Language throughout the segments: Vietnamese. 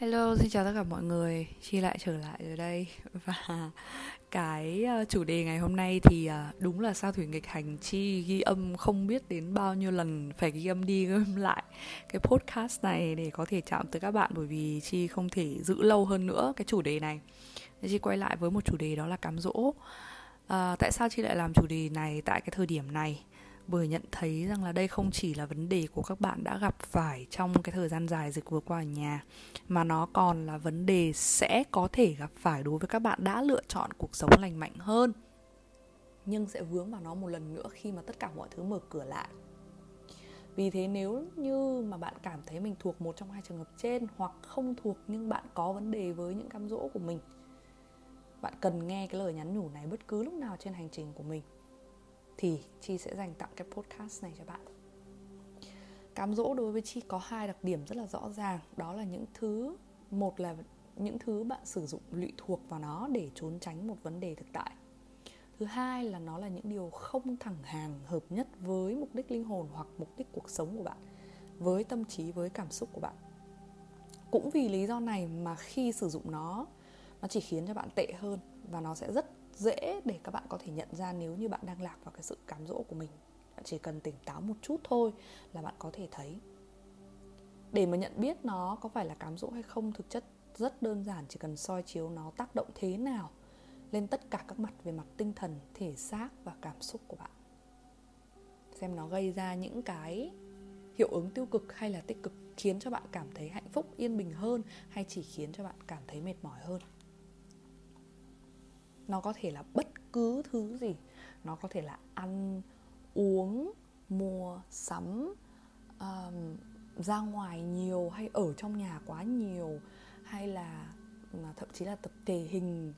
Hello, xin chào tất cả mọi người. Chi lại trở lại rồi đây. Và cái ờ, chủ đề ngày hôm nay thì ờ, đúng là sao thủy nghịch hành Chi ghi âm không biết đến bao nhiêu lần Phải ghi âm đi ghi âm lại Cái podcast này để có thể chạm tới các bạn Bởi vì Chi không thể giữ lâu hơn nữa cái chủ đề này. Nên Chi quay lại với một chủ đề đó là cám dỗ. À, Tại sao Chi lại làm chủ đề này tại cái thời điểm này? Bởi nhận thấy rằng là đây không chỉ là vấn đề của các bạn đã gặp phải trong cái thời gian dài dịch vừa qua ở nhà, mà nó còn là vấn đề sẽ có thể gặp phải đối với các bạn đã lựa chọn cuộc sống lành mạnh hơn. Nhưng sẽ vướng vào nó một lần nữa khi mà tất cả mọi thứ mở cửa lại. Vì thế nếu như mà bạn cảm thấy mình thuộc một trong hai trường hợp trên hoặc không thuộc nhưng bạn có vấn đề với những cam dỗ của mình, bạn cần nghe cái lời nhắn nhủ này bất cứ lúc nào trên hành trình của mình thì Chi sẽ dành tặng cái podcast này cho bạn. Cám dỗ đối với Chi có hai đặc điểm rất là rõ ràng, đó là những thứ một là những thứ bạn sử dụng lụy thuộc vào nó để trốn tránh một vấn đề thực tại. Thứ hai là nó là những điều không thẳng hàng hợp nhất với mục đích linh hồn hoặc mục đích cuộc sống của bạn, với tâm trí, với cảm xúc của bạn. Cũng vì lý do này mà khi sử dụng nó, nó chỉ khiến cho bạn tệ hơn và nó sẽ rất dễ để các bạn có thể nhận ra nếu như bạn đang lạc vào cái sự cám dỗ của mình. Bạn chỉ cần tỉnh táo một chút thôi là bạn có thể thấy. Để mà nhận biết nó có phải là cám dỗ hay không, thực chất rất đơn giản, chỉ cần soi chiếu nó tác động thế nào lên tất cả các mặt về mặt tinh thần, thể xác và cảm xúc của bạn. Xem nó gây ra những cái hiệu ứng tiêu cực hay là tích cực khiến cho bạn cảm thấy hạnh phúc, yên bình hơn hay chỉ khiến cho bạn cảm thấy mệt mỏi hơn nó có thể là bất cứ thứ gì. Nó có thể là ăn uống mua sắm um, ra ngoài nhiều hay ở trong nhà quá nhiều hay là à, thậm chí là tập thể hình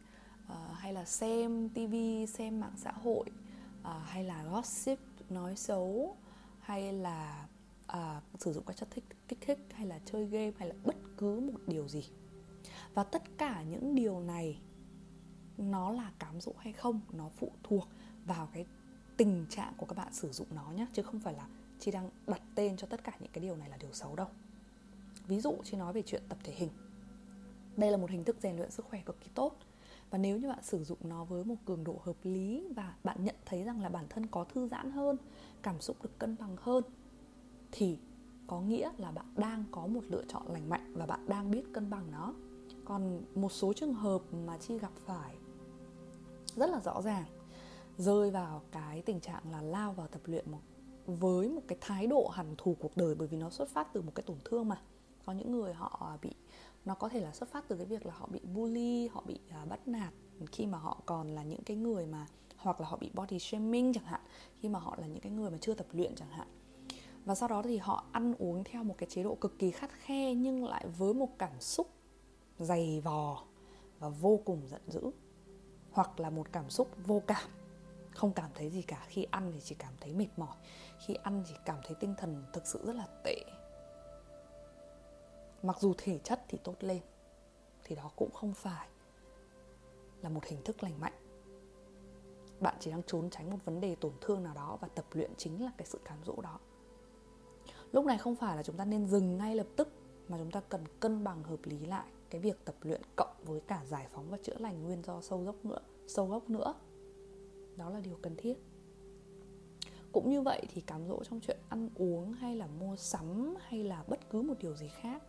uh, hay là xem tivi xem mạng xã hội uh, hay là gossip nói xấu hay là uh, sử dụng các chất thích kích thích hay là chơi game hay là bất cứ một điều gì. Và tất cả những điều này nó là cám dỗ hay không, nó phụ thuộc vào cái tình trạng của các bạn sử dụng nó nhé chứ không phải là chị đang đặt tên cho tất cả những cái điều này là điều xấu đâu. Ví dụ chị nói về chuyện tập thể hình. Đây là một hình thức rèn luyện sức khỏe cực kỳ tốt. Và nếu như bạn sử dụng nó với một cường độ hợp lý và bạn nhận thấy rằng là bản thân có thư giãn hơn, cảm xúc được cân bằng hơn, thì có nghĩa là bạn đang có một lựa chọn lành mạnh và bạn đang biết cân bằng nó. Còn một số trường hợp mà chi gặp phải rất là rõ ràng rơi vào cái tình trạng là lao vào tập luyện một với một cái thái độ hằn thù cuộc đời bởi vì nó xuất phát từ một cái tổn thương mà. Có những người họ bị nó có thể là xuất phát từ cái việc là họ bị bully họ bị uh, bắt nạt khi mà họ còn là những cái người mà hoặc là họ bị body shaming chẳng hạn khi mà họ là những cái người mà chưa tập luyện chẳng hạn. Và sau đó thì họ ăn uống theo một cái chế độ cực kỳ khắt khe nhưng lại với một cảm xúc dày vò và vô cùng giận dữ hoặc là một cảm xúc vô cảm. Không cảm thấy gì cả, khi ăn thì chỉ cảm thấy mệt mỏi, khi ăn chỉ cảm thấy tinh thần thực sự rất là tệ. Mặc dù thể chất thì tốt lên, thì đó cũng không phải là một hình thức lành mạnh. Bạn chỉ đang trốn tránh một vấn đề tổn thương nào đó và tập luyện chính là cái sự cám dỗ đó. Lúc này không phải là chúng ta nên dừng ngay lập tức, mà chúng ta cần cân bằng hợp lý lại cái việc tập luyện cộng với cả giải phóng và chữa lành nguyên do sâu gốc nữa, sâu gốc nữa. Đó là điều cần thiết. Cũng như vậy thì cám dỗ trong chuyện ăn uống hay là mua sắm hay là bất cứ một điều gì khác,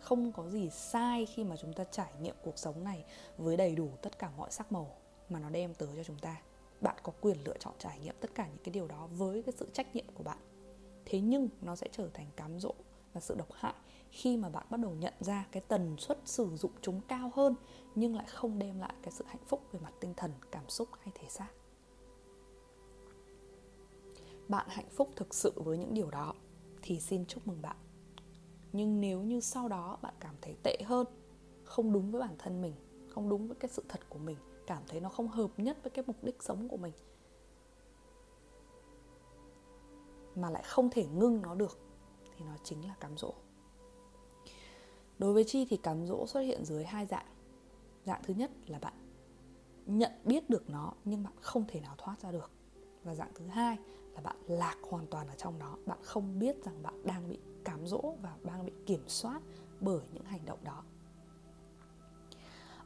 không có gì sai khi mà chúng ta trải nghiệm cuộc sống này với đầy đủ tất cả mọi sắc màu mà nó đem tới cho chúng ta. Bạn có quyền lựa chọn trải nghiệm tất cả những cái điều đó với cái sự trách nhiệm của bạn. Thế nhưng nó sẽ trở thành cám dỗ và sự độc hại khi mà bạn bắt đầu nhận ra cái tần suất sử dụng chúng cao hơn nhưng lại không đem lại cái sự hạnh phúc về mặt tinh thần, cảm xúc hay thể xác. Bạn hạnh phúc thực sự với những điều đó thì xin chúc mừng bạn. Nhưng nếu như sau đó bạn cảm thấy tệ hơn, không đúng với bản thân mình, không đúng với cái sự thật của mình, cảm thấy nó không hợp nhất với cái mục đích sống của mình, mà lại không thể ngưng nó được thì nó chính là cám dỗ. Đối với chi thì cám dỗ xuất hiện dưới hai dạng. Dạng thứ nhất là bạn nhận biết được nó nhưng bạn không thể nào thoát ra được. Và dạng thứ hai là bạn lạc hoàn toàn ở trong đó bạn không biết rằng bạn đang bị cám dỗ và đang bị kiểm soát bởi những hành động đó.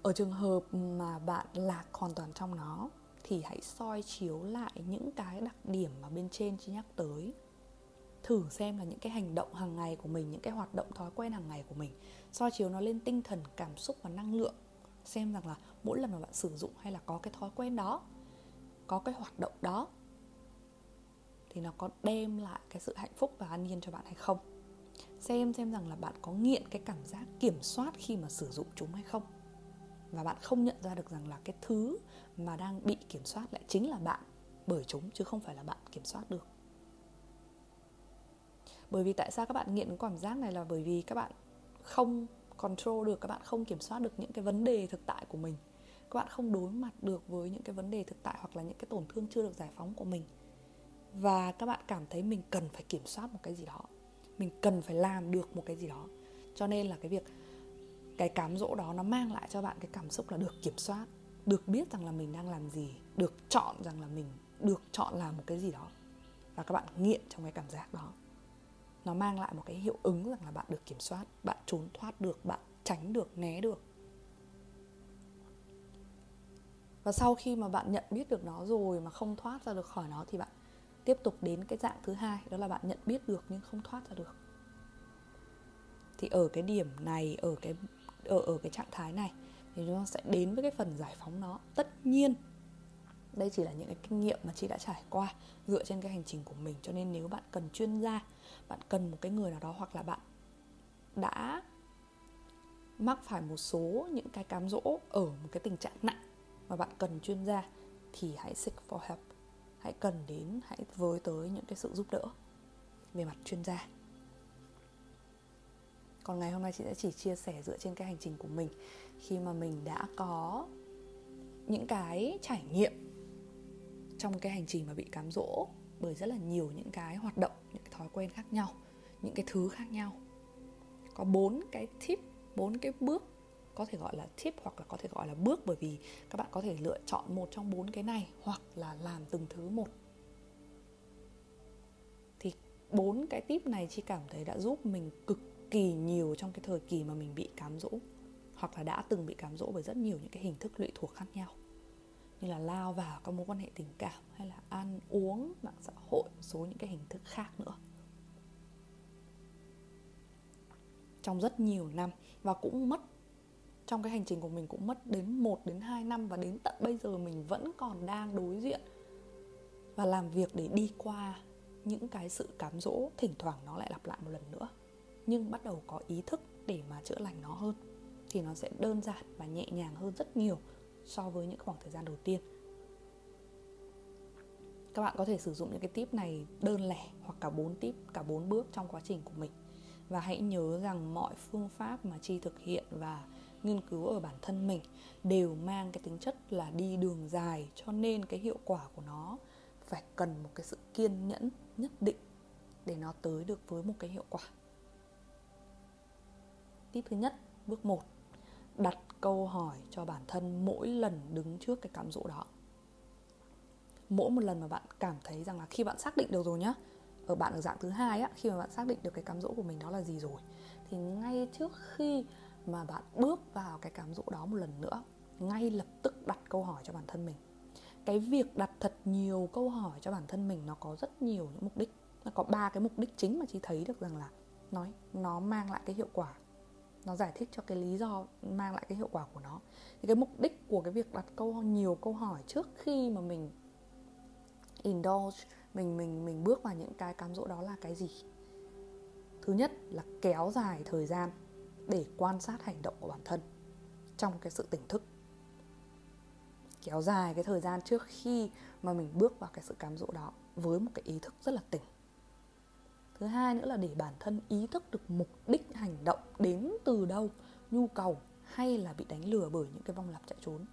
Ở trường hợp mà bạn lạc hoàn toàn trong nó thì hãy soi chiếu lại những cái đặc điểm mà bên trên chị nhắc tới thử xem là những cái hành động hàng ngày của mình, những cái hoạt động thói quen hàng ngày của mình, soi chiếu nó lên tinh thần, cảm xúc và năng lượng. Xem rằng là mỗi lần mà bạn sử dụng hay là có cái thói quen đó, có cái hoạt động đó, thì nó có đem lại cái sự hạnh phúc và an nhiên cho bạn hay không? Xem xem rằng là bạn có nghiện cái cảm giác kiểm soát khi mà sử dụng chúng hay không? Và bạn không nhận ra được rằng là cái thứ mà đang bị kiểm soát lại chính là bạn, bởi chúng, chứ không phải là bạn kiểm soát được bởi vì tại sao các bạn nghiện cái cảm giác này là bởi vì các bạn không control được, các bạn không kiểm soát được những cái vấn đề thực tại của mình. Các bạn không đối mặt được với những cái vấn đề thực tại hoặc là những cái tổn thương chưa được giải phóng của mình. Và các bạn cảm thấy mình cần phải kiểm soát một cái gì đó. Mình cần phải làm được một cái gì đó. Cho nên là cái việc, cái cám dỗ đó nó mang lại cho bạn cái cảm xúc là được kiểm soát, được biết rằng là mình đang làm gì, được chọn rằng là mình, được chọn làm một cái gì đó. Và các bạn nghiện trong cái cảm giác đó nó mang lại một cái hiệu ứng rằng là bạn được kiểm soát, bạn trốn thoát được, bạn tránh được, né được. Và sau khi mà bạn nhận biết được nó rồi mà không thoát ra được khỏi nó thì bạn tiếp tục đến cái dạng thứ hai, đó là bạn nhận biết được nhưng không thoát ra được. Thì ở cái điểm này, ở cái, ở ở cái trạng thái này thì chúng ta sẽ đến với cái phần giải phóng nó. Tất nhiên đây chỉ là những cái kinh nghiệm mà chị đã trải qua dựa trên cái hành trình của mình. Cho nên nếu bạn cần chuyên gia, bạn cần một cái người nào đó hoặc là bạn đã mắc phải một số những cái cám dỗ ở một cái tình trạng nặng mà bạn cần chuyên gia, thì hãy seek for help. Hãy cần đến, hãy với tới những cái sự giúp đỡ về mặt chuyên gia. Còn ngày hôm nay chị sẽ chỉ chia sẻ dựa trên cái hành trình của mình khi mà mình đã có những cái trải nghiệm trong cái hành trình mà bị cám dỗ bởi rất là nhiều những cái hoạt động, những cái thói quen khác nhau, những cái thứ khác nhau. Có bốn cái tip, bốn cái bước có thể gọi là tip hoặc là có thể gọi là bước bởi vì các bạn có thể lựa chọn một trong bốn cái này hoặc là làm từng thứ một. Thì bốn cái tip này chị cảm thấy đã giúp mình cực kỳ nhiều trong cái thời kỳ mà mình bị cám dỗ hoặc là đã từng bị cám dỗ bởi rất nhiều những cái hình thức lụy thuộc khác nhau như là lao vào các mối quan hệ tình cảm hay là ăn uống mạng xã hội một số những cái hình thức khác nữa. Trong rất nhiều năm và cũng mất, trong cái hành trình của mình cũng mất đến 1 đến 2 năm và đến tận bây giờ mình vẫn còn đang đối diện và làm việc để đi qua những cái sự cám dỗ thỉnh thoảng nó lại lặp lại một lần nữa, nhưng bắt đầu có ý thức để mà chữa lành nó hơn. Thì nó sẽ đơn giản và nhẹ nhàng hơn rất nhiều so với những khoảng thời gian đầu tiên. Các bạn có thể sử dụng những cái tip này đơn lẻ hoặc cả bốn tip, cả bốn bước trong quá trình của mình. Và hãy nhớ rằng mọi phương pháp mà chi thực hiện và nghiên cứu ở bản thân mình đều mang cái tính chất là đi đường dài, cho nên cái hiệu quả của nó phải cần một cái sự kiên nhẫn, nhất định để nó tới được với một cái hiệu quả. Tip thứ nhất, bước 1 đặt câu hỏi cho bản thân mỗi lần đứng trước cái cám dỗ đó. Mỗi một lần mà bạn cảm thấy rằng là khi bạn xác định được rồi nhá, ở bạn ở dạng thứ hai á, khi mà bạn xác định được cái cám dỗ của mình đó là gì rồi, thì ngay trước khi mà bạn bước vào cái cám dỗ đó một lần nữa, ngay lập tức đặt câu hỏi cho bản thân mình. Cái việc đặt thật nhiều câu hỏi cho bản thân mình nó có rất nhiều những mục đích, nó có ba cái mục đích chính mà chị thấy được rằng là, nói, nó mang lại cái hiệu quả nó giải thích cho cái lý do mang lại cái hiệu quả của nó. Thì cái mục đích của cái việc đặt câu nhiều câu hỏi trước khi mà mình indulge, mình mình mình bước vào những cái cám dỗ đó là cái gì? Thứ nhất là kéo dài thời gian để quan sát hành động của bản thân trong cái sự tỉnh thức. Kéo dài cái thời gian trước khi mà mình bước vào cái sự cám dỗ đó với một cái ý thức rất là tỉnh thứ hai nữa là để bản thân ý thức được mục đích hành động đến từ đâu, nhu cầu hay là bị đánh lừa bởi những cái vong lặp chạy trốn.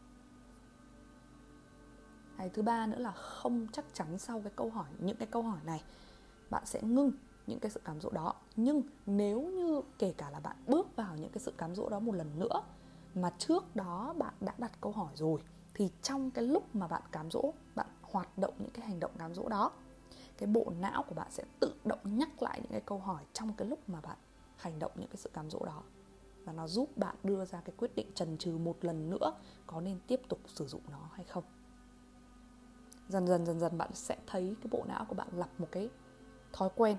Hay thứ ba nữa là không chắc chắn sau cái câu hỏi, những cái câu hỏi này, bạn sẽ ngưng những cái sự cám dỗ đó. Nhưng nếu như kể cả là bạn bước vào những cái sự cám dỗ đó một lần nữa mà trước đó bạn đã đặt câu hỏi rồi, thì trong cái lúc mà bạn cám dỗ, bạn hoạt động những cái hành động cám dỗ đó cái bộ não của bạn sẽ tự động nhắc lại những cái câu hỏi trong cái lúc mà bạn hành động những cái sự cám dỗ đó. Và nó giúp bạn đưa ra cái quyết định trần trừ một lần nữa có nên tiếp tục sử dụng nó hay không. Dần dần dần dần bạn sẽ thấy cái bộ não của bạn lập một cái thói quen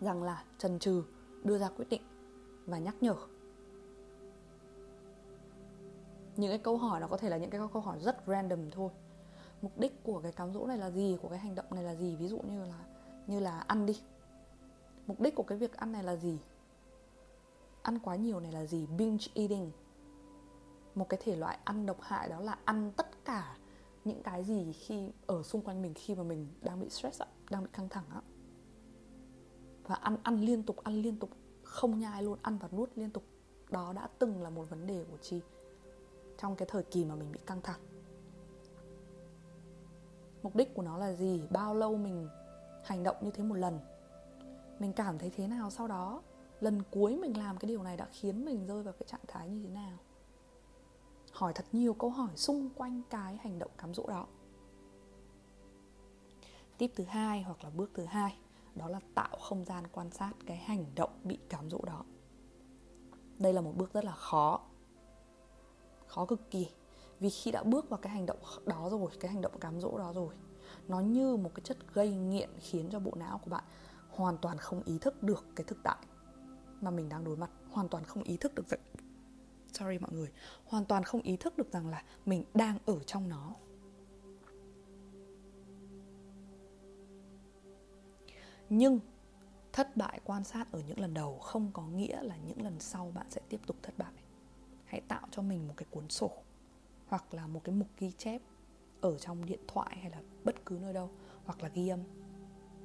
rằng là trần trừ đưa ra quyết định và nhắc nhở. Những cái câu hỏi nó có thể là những cái câu hỏi rất random thôi mục đích của cái cám dỗ này là gì, của cái hành động này là gì? Ví dụ như là như là ăn đi. Mục đích của cái việc ăn này là gì? Ăn quá nhiều này là gì? Binge eating. Một cái thể loại ăn độc hại đó là ăn tất cả những cái gì khi ở xung quanh mình, khi mà mình đang bị stress đang bị căng thẳng á và ăn ăn liên tục, ăn liên tục, không nhai luôn, ăn và nuốt liên tục. Đó đã từng là một vấn đề của chi trong cái thời kỳ mà mình bị căng thẳng mục đích của nó là gì? Bao lâu mình hành động như thế một lần? Mình cảm thấy thế nào sau đó? Lần cuối mình làm cái điều này đã khiến mình rơi vào cái trạng thái như thế nào? Hỏi thật nhiều câu hỏi xung quanh cái hành động cám dỗ đó. Tiếp thứ hai hoặc là bước thứ hai, đó là tạo không gian quan sát cái hành động bị cám dỗ đó. Đây là một bước rất là khó. Khó cực kỳ vì khi đã bước vào cái hành động đó rồi, cái hành động cám dỗ đó rồi, nó như một cái chất gây nghiện khiến cho bộ não của bạn hoàn toàn không ý thức được cái thực tại mà mình đang đối mặt. Hoàn toàn không ý thức được rằng, sorry mọi người, hoàn toàn không ý thức được rằng là mình đang ở trong nó. Nhưng thất bại quan sát ở những lần đầu không có nghĩa là những lần sau bạn sẽ tiếp tục thất bại. Hãy tạo cho mình một cái cuốn sổ hoặc là một cái mục ghi chép ở trong điện thoại hay là bất cứ nơi đâu, hoặc là ghi âm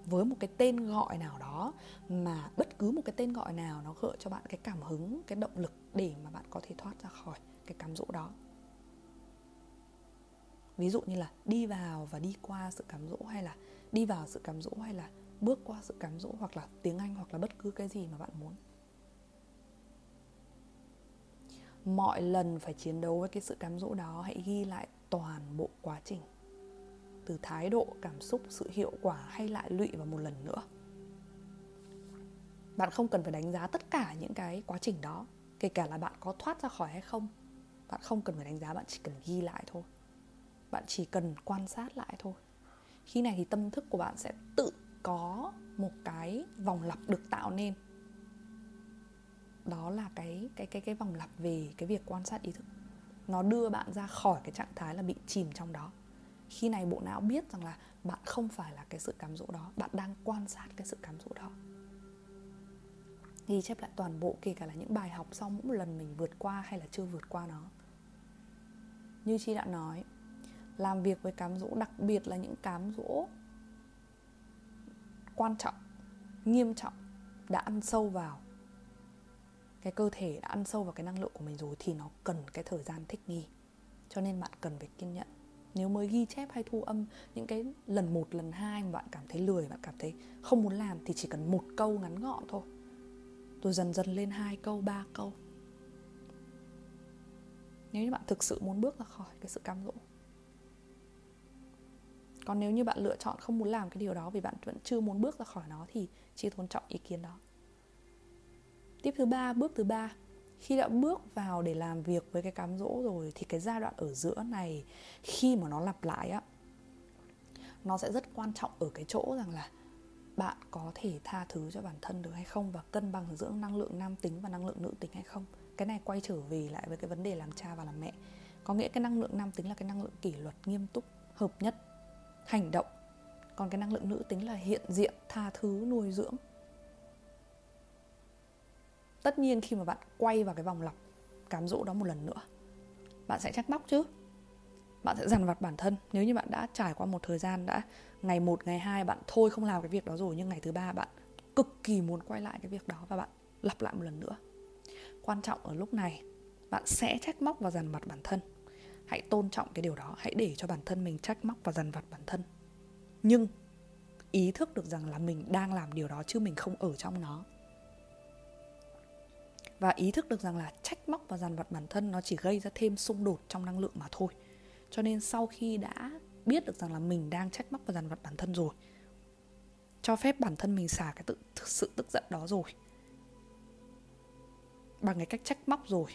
với một cái tên gọi nào đó, mà bất cứ một cái tên gọi nào nó gợi cho bạn cái cảm hứng, cái động lực để mà bạn có thể thoát ra khỏi cái cám dỗ đó. Ví dụ như là đi vào và đi qua sự cám dỗ hay là đi vào sự cám dỗ hay là bước qua sự cám dỗ hoặc là tiếng anh hoặc là bất cứ cái gì mà bạn muốn. Mọi lần phải chiến đấu với cái sự cám dỗ đó, hãy ghi lại toàn bộ quá trình. Từ thái độ, cảm xúc, sự hiệu quả hay lại lụy vào một lần nữa. Bạn không cần phải đánh giá tất cả những cái quá trình đó, kể cả là bạn có thoát ra khỏi hay không. Bạn không cần phải đánh giá, bạn chỉ cần ghi lại thôi. Bạn chỉ cần quan sát lại thôi. Khi này thì tâm thức của bạn sẽ tự có một cái vòng lặp được tạo nên đó là cái cái cái cái vòng lặp về cái việc quan sát ý thức. Nó đưa bạn ra khỏi cái trạng thái là bị chìm trong đó. Khi này bộ não biết rằng là bạn không phải là cái sự cám dỗ đó, bạn đang quan sát cái sự cám dỗ đó. Ghi chép lại toàn bộ, kể cả là những bài học sau mỗi lần mình vượt qua hay là chưa vượt qua nó. Như chi đã nói, làm việc với cám dỗ, đặc biệt là những cám dỗ quan trọng, nghiêm trọng, đã ăn sâu vào cái cơ thể đã ăn sâu vào cái năng lượng của mình rồi thì nó cần cái thời gian thích nghi. Cho nên bạn cần phải kiên nhẫn. Nếu mới ghi chép hay thu âm những cái lần một, lần hai mà bạn cảm thấy lười, bạn cảm thấy không muốn làm thì chỉ cần một câu ngắn gọn thôi. Rồi dần dần lên hai câu, ba câu. Nếu như bạn thực sự muốn bước ra khỏi cái sự cam dỗ. Còn nếu như bạn lựa chọn không muốn làm cái điều đó vì bạn vẫn chưa muốn bước ra khỏi nó thì chỉ tôn trọng ý kiến đó tiếp thứ ba, bước thứ ba. Khi đã bước vào để làm việc với cái cám dỗ rồi, thì cái giai đoạn ở giữa này, khi mà nó lặp lại á, nó sẽ rất quan trọng ở cái chỗ rằng là bạn có thể tha thứ cho bản thân được hay không và cân bằng giữa năng lượng nam tính và năng lượng nữ tính hay không. Cái này quay trở về lại với cái vấn đề làm cha và làm mẹ. Có nghĩa cái năng lượng nam tính là cái năng lượng kỷ luật nghiêm túc, hợp nhất, hành động. Còn cái năng lượng nữ tính là hiện diện, tha thứ, nuôi dưỡng tất nhiên khi mà bạn quay vào cái vòng lặp cám dỗ đó một lần nữa, bạn sẽ trách móc chứ. Bạn sẽ dằn vặt bản thân. Nếu như bạn đã trải qua một thời gian đã ngày một, ngày hai bạn thôi không làm cái việc đó rồi, nhưng ngày thứ ba bạn cực kỳ muốn quay lại cái việc đó và bạn lặp lại một lần nữa. Quan trọng ở lúc này, bạn sẽ trách móc và dằn vặt bản thân. Hãy tôn trọng cái điều đó. Hãy để cho bản thân mình trách móc và dằn vặt bản thân. Nhưng ý thức được rằng là mình đang làm điều đó chứ mình không ở trong nó và ý thức được rằng là trách móc và dằn vặt bản thân nó chỉ gây ra thêm xung đột trong năng lượng mà thôi. Cho nên sau khi đã biết được rằng là mình đang trách móc và dằn vặt bản thân rồi cho phép bản thân mình xả cái tự, sự tức giận đó rồi bằng cái cách trách móc rồi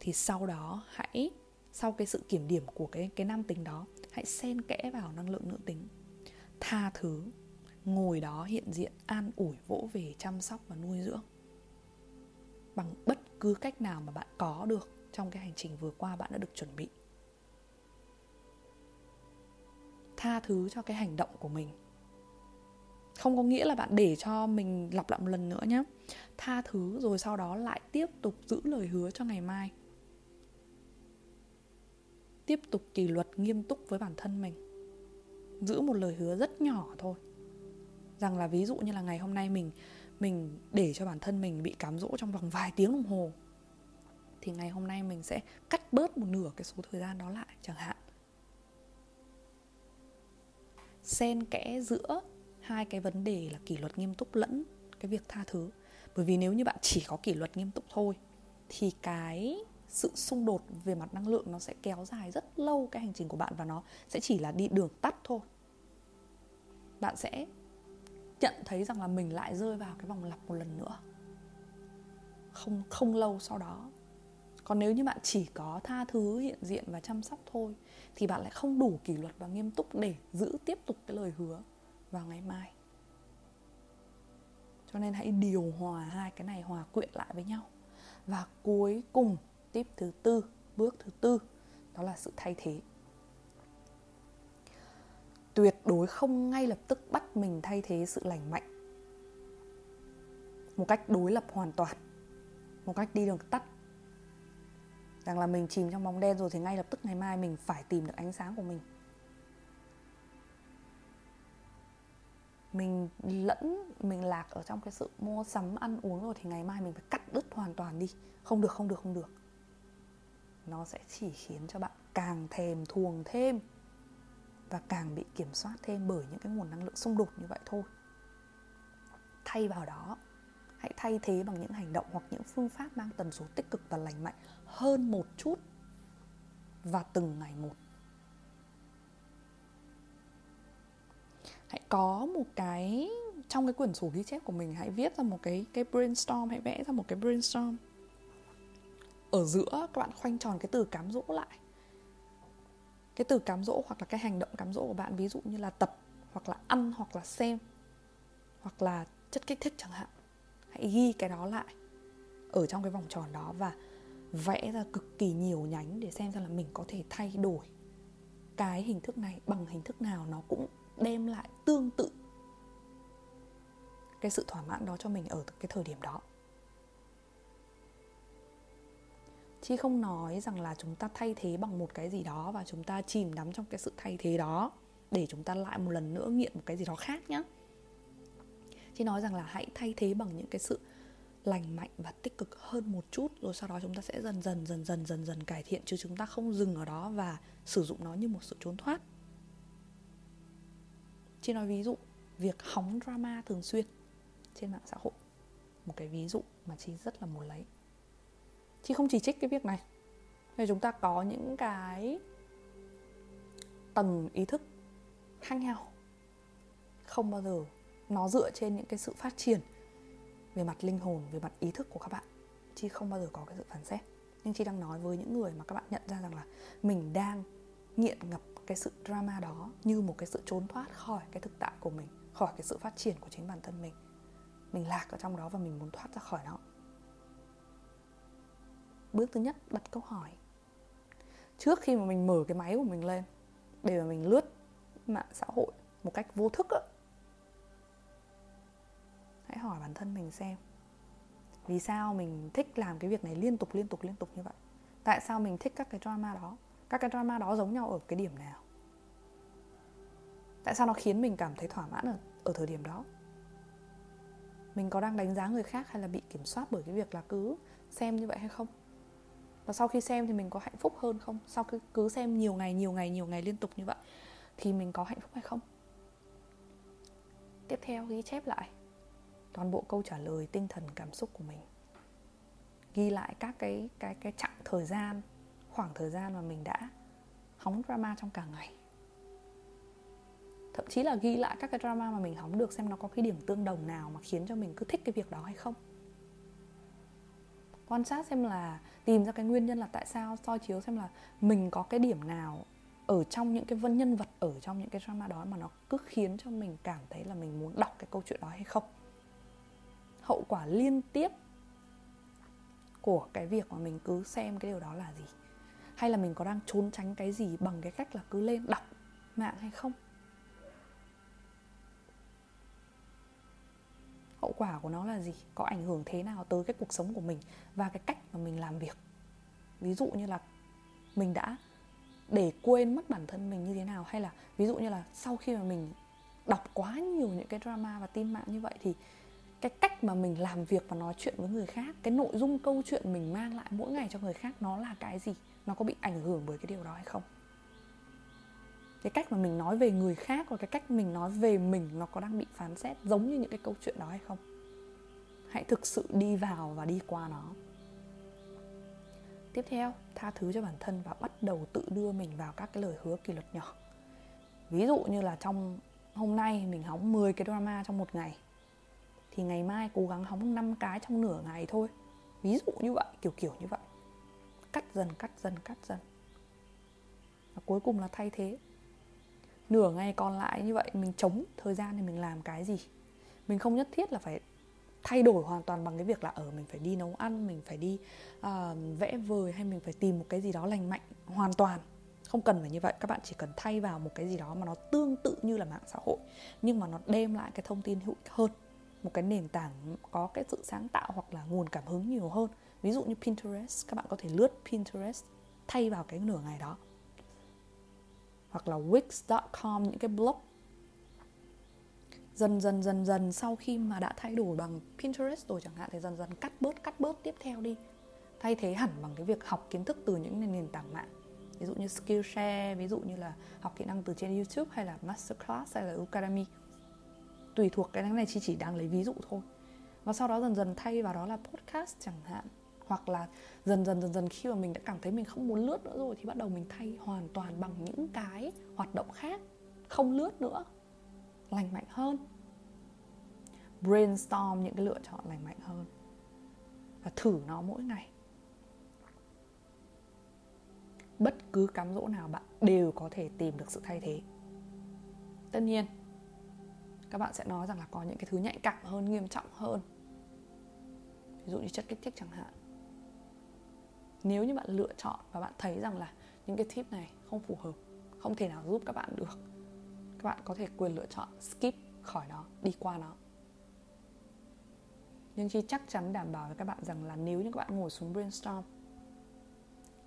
thì sau đó hãy sau cái sự kiểm điểm của cái cái nam tính đó hãy xen kẽ vào năng lượng nữ tính. Tha thứ ngồi đó hiện diện an ủi vỗ về chăm sóc và nuôi dưỡng bằng bất cứ cách nào mà bạn có được trong cái hành trình vừa qua bạn đã được chuẩn bị. Tha thứ cho cái hành động của mình. Không có nghĩa là bạn để cho mình lặp lại một lần nữa nhé tha thứ rồi sau đó lại tiếp tục giữ lời hứa cho ngày mai. Tiếp tục kỷ luật nghiêm túc với bản thân mình. Giữ một lời hứa rất nhỏ thôi. Rằng là ví dụ như là ngày hôm nay mình mình để cho bản thân mình bị cám dỗ trong vòng vài tiếng đồng hồ, thì ngày hôm nay mình sẽ cắt bớt một nửa cái số thời gian đó lại chẳng hạn. Xen kẽ giữa hai cái vấn đề là kỷ luật nghiêm túc lẫn cái việc tha thứ. Bởi vì nếu như bạn chỉ có kỷ luật nghiêm túc thôi, thì cái sự xung đột về mặt năng lượng nó sẽ kéo dài rất lâu cái hành trình của bạn và nó sẽ chỉ là đi đường tắt thôi. Bạn sẽ nhận thấy rằng là mình lại rơi vào cái vòng lặp một lần nữa. Không không lâu sau đó. Còn nếu như bạn chỉ có tha thứ, hiện diện và chăm sóc thôi, thì bạn lại không đủ kỷ luật và nghiêm túc để giữ tiếp tục cái lời hứa vào ngày mai. Cho nên hãy điều hòa hai cái này hòa quyện lại với nhau. Và cuối cùng tiếp thứ tư, bước thứ tư, đó là sự thay thế tuyệt đối không ngay lập tức bắt mình thay thế sự lành mạnh. Một cách đối lập hoàn toàn, một cách đi đường tắt. Rằng là mình chìm trong bóng đen rồi thì ngay lập tức ngày mai mình phải tìm được ánh sáng của mình. Mình lẫn, mình lạc ở trong cái sự mua sắm, ăn uống rồi thì ngày mai mình phải cắt đứt hoàn toàn đi. Không được không được không được. Nó sẽ chỉ khiến cho bạn càng thèm, thuồng thêm và càng bị kiểm soát thêm bởi những cái nguồn năng lượng xung đột như vậy thôi. Thay vào đó, hãy thay thế bằng những hành động hoặc những phương pháp mang tần số tích cực và lành mạnh hơn một chút và từng ngày một. Hãy có một cái, trong cái quyển sổ ghi chép của mình, hãy viết ra một cái cái brainstorm, hãy vẽ ra một cái brainstorm. Ở giữa, các bạn khoanh tròn cái từ cám dỗ lại cái từ cám dỗ hoặc là cái hành động cám dỗ của bạn, ví dụ như là tập, hoặc là ăn, hoặc là xem, hoặc là chất kích thích chẳng hạn. Hãy ghi cái đó lại ở trong cái vòng tròn đó và vẽ ra cực kỳ nhiều nhánh để xem ra là mình có thể thay đổi cái hình thức này bằng hình thức nào nó cũng đem lại tương tự cái sự thỏa mãn đó cho mình ở cái thời điểm đó. Chứ không nói rằng là chúng ta thay thế bằng một cái gì đó và chúng ta chìm đắm trong cái sự thay thế đó để chúng ta lại một lần nữa nghiện một cái gì đó khác nhé chị nói rằng là hãy thay thế bằng những cái sự lành mạnh và tích cực hơn một chút, rồi sau đó chúng ta sẽ dần dần dần dần dần dần cải thiện chứ chúng ta không dừng ở đó và sử dụng nó như một sự trốn thoát. Chị nói ví dụ, việc hóng drama thường xuyên trên mạng xã hội. Một cái ví dụ mà chị rất là muốn lấy chị không chỉ trích cái việc này thì chúng ta có những cái tầng ý thức khác nhau. Không bao giờ nó dựa trên những cái sự phát triển về mặt linh hồn, về mặt ý thức của các bạn. Chi không bao giờ có cái sự phản xét. Nhưng chị đang nói với những người mà các bạn nhận ra rằng là mình đang nghiện ngập cái sự drama đó như một cái sự trốn thoát khỏi cái thực tại của mình, khỏi cái sự phát triển của chính bản thân mình. Mình lạc ở trong đó và mình muốn thoát ra khỏi nó bước thứ nhất đặt câu hỏi. Trước khi mà mình mở cái máy của mình lên để mà mình lướt mạng xã hội một cách vô thức á hãy hỏi bản thân mình xem vì sao mình thích làm cái việc này liên tục liên tục liên tục như vậy? Tại sao mình thích các cái drama đó? Các cái drama đó giống nhau ở cái điểm nào? Tại sao nó khiến mình cảm thấy thỏa mãn ở, ở thời điểm đó? Mình có đang đánh giá người khác hay là bị kiểm soát bởi cái việc là cứ xem như vậy hay không? Và sau khi xem thì mình có hạnh phúc hơn không? Sau khi cứ xem nhiều ngày nhiều ngày nhiều ngày liên tục như vậy, thì mình có hạnh phúc hay không? Tiếp theo, ghi chép lại toàn bộ câu trả lời tinh thần cảm xúc của mình. Ghi lại các cái cái cái chặng thời gian, khoảng thời gian mà mình đã hóng drama trong cả ngày. Thậm chí là ghi lại các cái drama mà mình hóng được xem nó có cái điểm tương đồng nào mà khiến cho mình cứ thích cái việc đó hay không quan sát xem là, tìm ra cái nguyên nhân là tại sao, soi chiếu xem là mình có cái điểm nào ở trong những cái vân nhân vật, ở trong những cái drama đó mà nó cứ khiến cho mình cảm thấy là mình muốn đọc cái câu chuyện đó hay không. Hậu quả liên tiếp của cái việc mà mình cứ xem cái điều đó là gì? Hay là mình có đang trốn tránh cái gì bằng cái cách là cứ lên đọc mạng hay không? Quả của nó là gì? Có ảnh hưởng thế nào tới cái cuộc sống của mình và cái cách mà mình làm việc? Ví dụ như là mình đã để quên mất bản thân mình như thế nào? Hay là ví dụ như là sau khi mà mình đọc quá nhiều những cái drama và tin mạng như vậy thì cái cách mà mình làm việc và nói chuyện với người khác, cái nội dung câu chuyện mình mang lại mỗi ngày cho người khác nó là cái gì? Nó có bị ảnh hưởng bởi cái điều đó hay không? Cái cách mà mình nói về người khác và cái cách mình nói về mình nó có đang bị phán xét giống như những cái câu chuyện đó hay không? Hãy thực sự đi vào và đi qua nó. Tiếp theo, tha thứ cho bản thân và bắt đầu tự đưa mình vào các cái lời hứa kỷ luật nhỏ. Ví dụ như là trong hôm nay mình hóng 10 cái drama trong một ngày, thì ngày mai cố gắng hóng 5 cái trong nửa ngày thôi. Ví dụ như vậy, kiểu kiểu như vậy. Cắt dần cắt dần cắt dần. Và cuối cùng là thay thế. Nửa ngày còn lại như vậy, mình chống thời gian thì mình làm cái gì? Mình không nhất thiết là phải thay đổi hoàn toàn bằng cái việc là ở mình phải đi nấu ăn mình phải đi uh, vẽ vời hay mình phải tìm một cái gì đó lành mạnh hoàn toàn. Không cần phải như vậy các bạn chỉ cần thay vào một cái gì đó mà nó tương tự như là mạng xã hội nhưng mà nó đem lại cái thông tin hữu ích hơn một cái nền tảng có cái sự sáng tạo hoặc là nguồn cảm hứng nhiều hơn. Ví dụ như Pinterest các bạn có thể lướt Pinterest thay vào cái nửa ngày đó. Hoặc là wix.com những cái blog dần dần dần dần sau khi mà đã thay đổi bằng Pinterest rồi chẳng hạn, thì dần dần cắt bớt cắt bớt tiếp theo đi. Thay thế hẳn bằng cái việc học kiến thức từ những nền tảng mạng. Ví dụ như Skillshare, ví dụ như là học kỹ năng từ trên YouTube hay là Masterclass hay là Udemy. Tùy thuộc cái này chỉ chỉ đang lấy ví dụ thôi. Và sau đó dần dần thay vào đó là podcast chẳng hạn. Hoặc là dần dần dần dần khi mà mình đã cảm thấy mình không muốn lướt nữa rồi thì bắt đầu mình thay hoàn toàn bằng những cái hoạt động khác, không lướt nữa lành mạnh hơn. Brainstorm những cái lựa chọn lành mạnh hơn. Và thử nó mỗi ngày. Bất cứ cám dỗ nào bạn đều có thể tìm được sự thay thế. Tất nhiên, các bạn sẽ nói rằng là có những cái thứ nhạy cảm hơn, nghiêm trọng hơn. Ví dụ như chất kích thích chẳng hạn. Nếu như bạn lựa chọn và bạn thấy rằng là những cái tip này không phù hợp, không thể nào giúp các bạn được các bạn có thể quyền lựa chọn skip khỏi nó, đi qua nó. Nhưng chi chắc chắn đảm bảo với các bạn rằng là nếu như các bạn ngồi xuống brainstorm,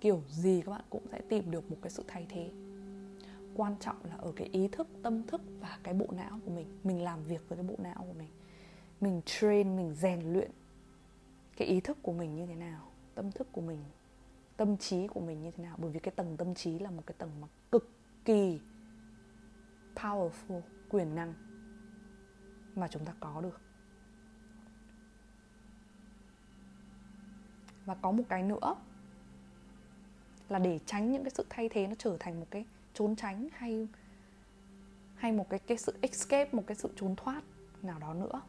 kiểu gì các bạn cũng sẽ tìm được một cái sự thay thế. Quan trọng là ở cái ý thức, tâm thức và cái bộ não của mình. Mình làm việc với cái bộ não của mình. Mình train, mình rèn luyện cái ý thức của mình như thế nào, tâm thức của mình, tâm trí của mình như thế nào. Bởi vì cái tầng tâm trí là một cái tầng mà cực kỳ powerful, quyền năng mà chúng ta có được. Và có một cái nữa là để tránh những cái sự thay thế nó trở thành một cái trốn tránh hay hay một cái cái sự escape, một cái sự trốn thoát nào đó nữa.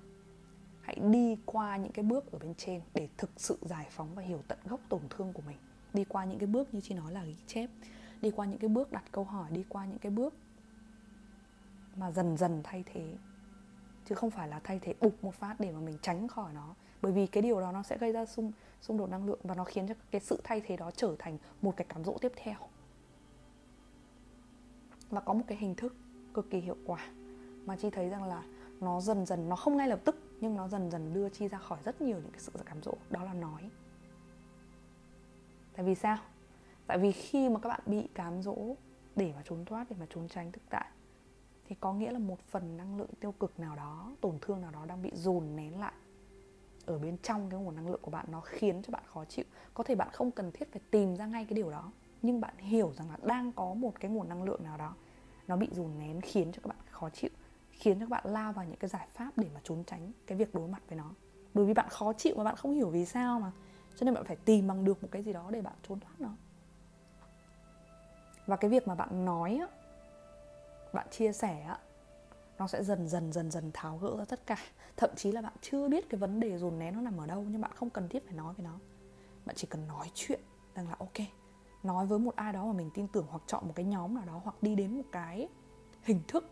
Hãy đi qua những cái bước ở bên trên để thực sự giải phóng và hiểu tận gốc tổn thương của mình. Đi qua những cái bước như chị nói là ghi chép, đi qua những cái bước đặt câu hỏi, đi qua những cái bước mà dần dần thay thế. Chứ không phải là thay thế, bục một phát để mà mình tránh khỏi nó. Bởi vì cái điều đó nó sẽ gây ra xung xung đột năng lượng và nó khiến cho cái sự thay thế đó trở thành một cái cám dỗ tiếp theo. Và có một cái hình thức cực kỳ hiệu quả mà chi thấy rằng là nó dần dần, nó không ngay lập tức, nhưng nó dần dần đưa chi ra khỏi rất nhiều những cái sự cám dỗ. Đó là nói. Tại vì sao? Tại vì khi mà các bạn bị cám dỗ để mà trốn thoát, để mà trốn tránh thực tại thì có nghĩa là một phần năng lượng tiêu cực nào đó, tổn thương nào đó đang bị dồn nén lại ở bên trong cái nguồn năng lượng của bạn, nó khiến cho bạn khó chịu. Có thể bạn không cần thiết phải tìm ra ngay cái điều đó, nhưng bạn hiểu rằng là đang có một cái nguồn năng lượng nào đó, nó bị dồn nén, khiến cho các bạn khó chịu, khiến cho các bạn lao vào những cái giải pháp để mà trốn tránh cái việc đối mặt với nó. Bởi vì bạn khó chịu mà bạn không hiểu vì sao mà, cho nên bạn phải tìm bằng được một cái gì đó để bạn trốn thoát nó. Và cái việc mà bạn nói á bạn chia sẻ á, nó sẽ dần dần dần dần tháo gỡ ra tất cả. Thậm chí là bạn chưa biết cái vấn đề dồn nén nó nằm ở đâu, nhưng bạn không cần thiết phải nói với nó. Bạn chỉ cần nói chuyện, rằng là, ok, nói với một ai đó mà mình tin tưởng hoặc chọn một cái nhóm nào đó hoặc đi đến một cái hình thức,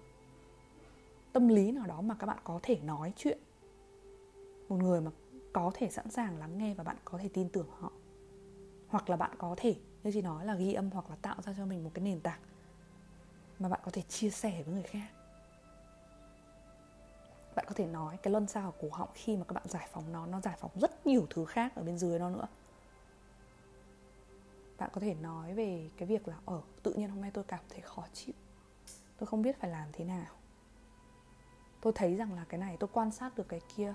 tâm lý nào đó mà các bạn có thể nói chuyện. Một người mà có thể sẵn sàng lắng nghe và bạn có thể tin tưởng họ. Hoặc là bạn có thể, như chị nói là ghi âm hoặc là tạo ra cho mình một cái nền tảng mà bạn có thể chia sẻ với người khác. Bạn có thể nói cái luân sao ở cổ họng khi mà các bạn giải phóng nó nó giải phóng rất nhiều thứ khác ở bên dưới nó nữa. Bạn có thể nói về cái việc là ở tự nhiên hôm nay tôi cảm thấy khó chịu. Tôi không biết phải làm thế nào. Tôi thấy rằng là cái này tôi quan sát được cái kia.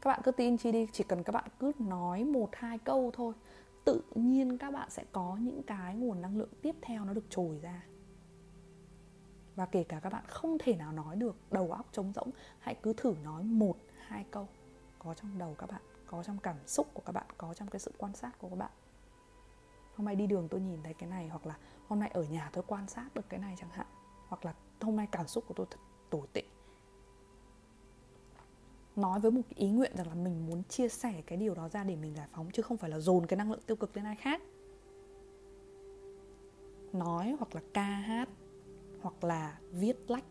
Các bạn cứ tin chi đi, chỉ cần các bạn cứ nói một, hai câu thôi, tự nhiên các bạn sẽ có những cái nguồn năng lượng tiếp theo nó được trồi ra và kể cả các bạn không thể nào nói được đầu óc trống rỗng, hãy cứ thử nói một, hai câu. Có trong đầu các bạn, có trong cảm xúc của các bạn, có trong cái sự quan sát của các bạn. Hôm nay đi đường tôi nhìn thấy cái này, hoặc là hôm nay ở nhà tôi quan sát được cái này chẳng hạn, hoặc là hôm nay cảm xúc của tôi thật tồi tệ. Nói với một ý nguyện rằng là mình muốn chia sẻ cái điều đó ra để mình giải phóng, chứ không phải là dồn cái năng lượng tiêu cực lên ai khác. Nói hoặc là ca hát hoặc là viết lách.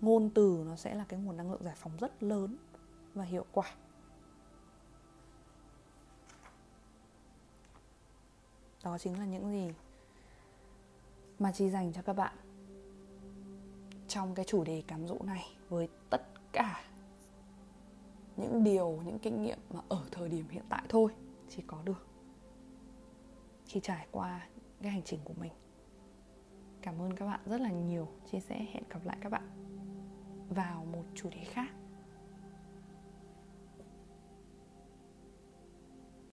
Ngôn từ nó sẽ là cái nguồn năng lượng giải phóng rất lớn và hiệu quả. Đó chính là những gì mà chi dành cho các bạn trong cái chủ đề cám dỗ này với tất cả những điều, những kinh nghiệm mà ở thời điểm hiện tại thôi, chỉ có được khi trải qua cái hành trình của mình cảm ơn các bạn rất là nhiều. Chia sẻ. Hẹn gặp lại các bạn vào một chủ đề khác.